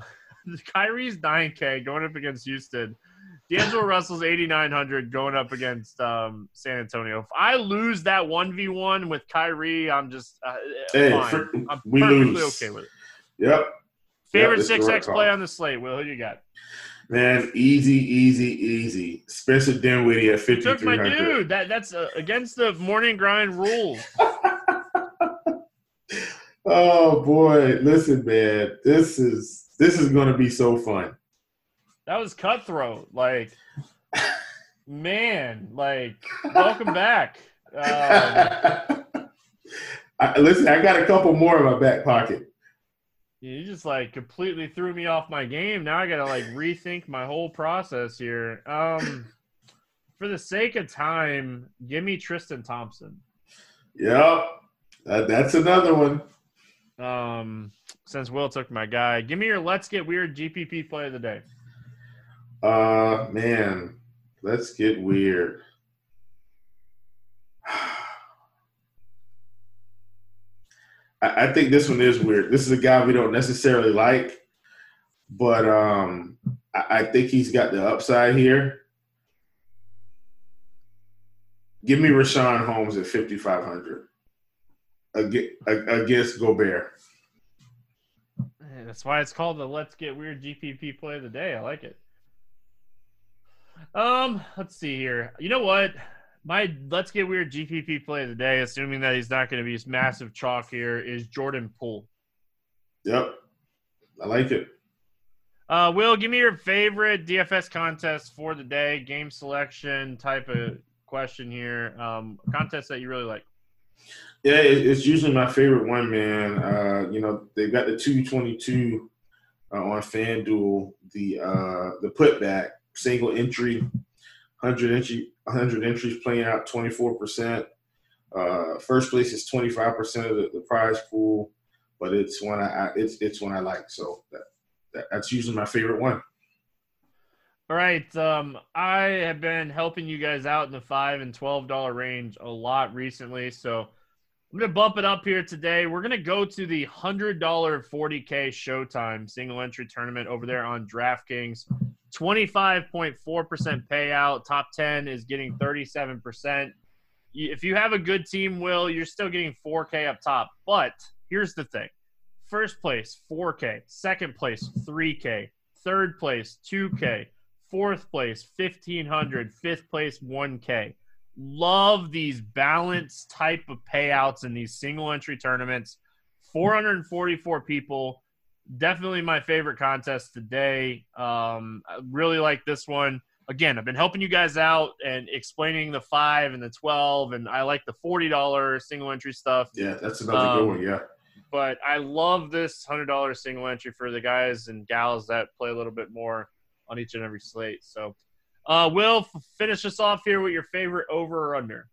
Kyrie's 9k going up against houston. D'angelo russell's 8900 going up against um, san antonio. If i lose that 1v1 with Kyrie, i'm just uh, hey, fine. I'm perfectly lose. okay with it. Yep. Favorite yep, 6x play on the slate will. Who you got Man, easy, easy, easy. Spencer Dinwiddie at fifty three hundred. Took my dude. That that's uh, against the morning grind rules. oh boy, listen, man, this is this is going to be so fun. That was cutthroat. Like, man, like, welcome back. Um, I, listen, I got a couple more in my back pocket. You just like completely threw me off my game. Now I gotta like rethink my whole process here. Um, for the sake of time, give me Tristan Thompson. Yep, that, that's another one. Um, since Will took my guy, give me your let's get weird GPP play of the day. Uh, man, let's get weird. I, think this one is weird. This is a guy we don't necessarily like, but um, I, I think he's got the upside here. Give me Richaun Holmes at 5,500 against Gobert. That's why it's called the Let's Get Weird GPP play of the day. I like it. Um, let's see here. You know what? My let's get weird GPP play of the day, assuming that he's not going to be his massive chalk here, is Jordan Poole. Yep, I like it. Uh, Will, give me your favorite DFS contest for the day, game selection type of question here. Um, contest that you really like. Yeah, it's usually my favorite one, man. Uh, you know, they've got the 222 uh, on FanDuel, the uh, the putback single entry, 100 entry, 100 entries playing out 24 percent. Uh, first place is 25 percent of the, the, prize pool, but it's one I, I, it's it's one I like. So that, that that's usually my favorite one. All right. Um, I have been helping you guys out in the five and twelve dollar range a lot recently, so I'm gonna bump it up here today. We're gonna go to the hundred dollar 40k Showtime single entry tournament over there on DraftKings. 25.4% payout. Top 10 is getting 37%. If you have a good team, Will, you're still getting 4K up top. But here's the thing first place, 4K. Second place, 3K. Third place, 2K. Fourth place, 1500. Fifth place, 1K love these balanced type of payouts in these single entry tournaments. 444 people. Definitely my favorite contest today. Um, I really like this one. Again, I've been helping you guys out and explaining the five and the 12, and I like the $40 single entry stuff. Yeah, that's another um, good one. Yeah. But I love this $100 single entry for the guys and gals that play a little bit more on each and every slate. So uh, Will, finish us off here with your favorite over or under.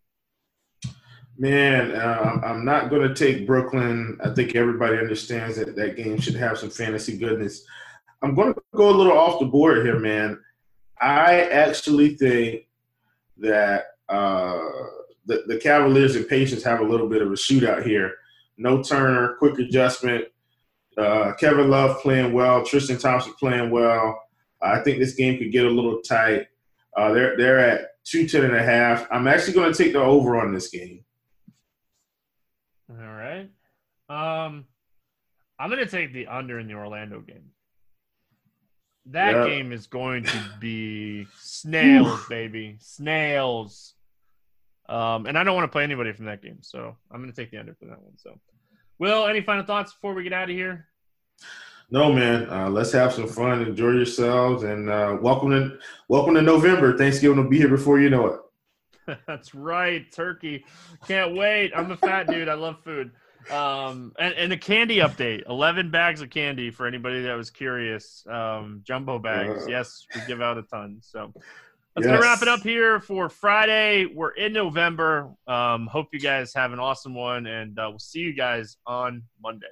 Man, uh, I'm not going to take Brooklyn. I think everybody understands that that game should have some fantasy goodness. I'm going to go a little off the board here, man. I actually think that uh, the, the Cavaliers and Pacers have a little bit of a shootout here. No Turner, quick adjustment. Uh, Kevin Love playing well. Tristan Thompson playing well. I think this game could get a little tight. Uh, they're they're at two ten and a half. I'm actually going to take the over on this game. All right. Um, I'm going to take the under in the Orlando game. That yep. game is going to be snails, baby, snails. Um, and I don't want to play anybody from that game, so I'm going to take the under for that one. So, Will, any final thoughts before we get out of here? No, man. Uh, let's have some fun, enjoy yourselves, and uh, welcome to welcome to November. Thanksgiving will be here before you know it. That's right, turkey. Can't wait. I'm a fat dude. I love food. Um, and, and a candy update: eleven bags of candy for anybody that was curious. Um, jumbo bags. Uh, yes, we give out a ton. So that's yes. gonna wrap it up here for Friday. We're in November. Um, hope you guys have an awesome one, and uh, we'll see you guys on Monday.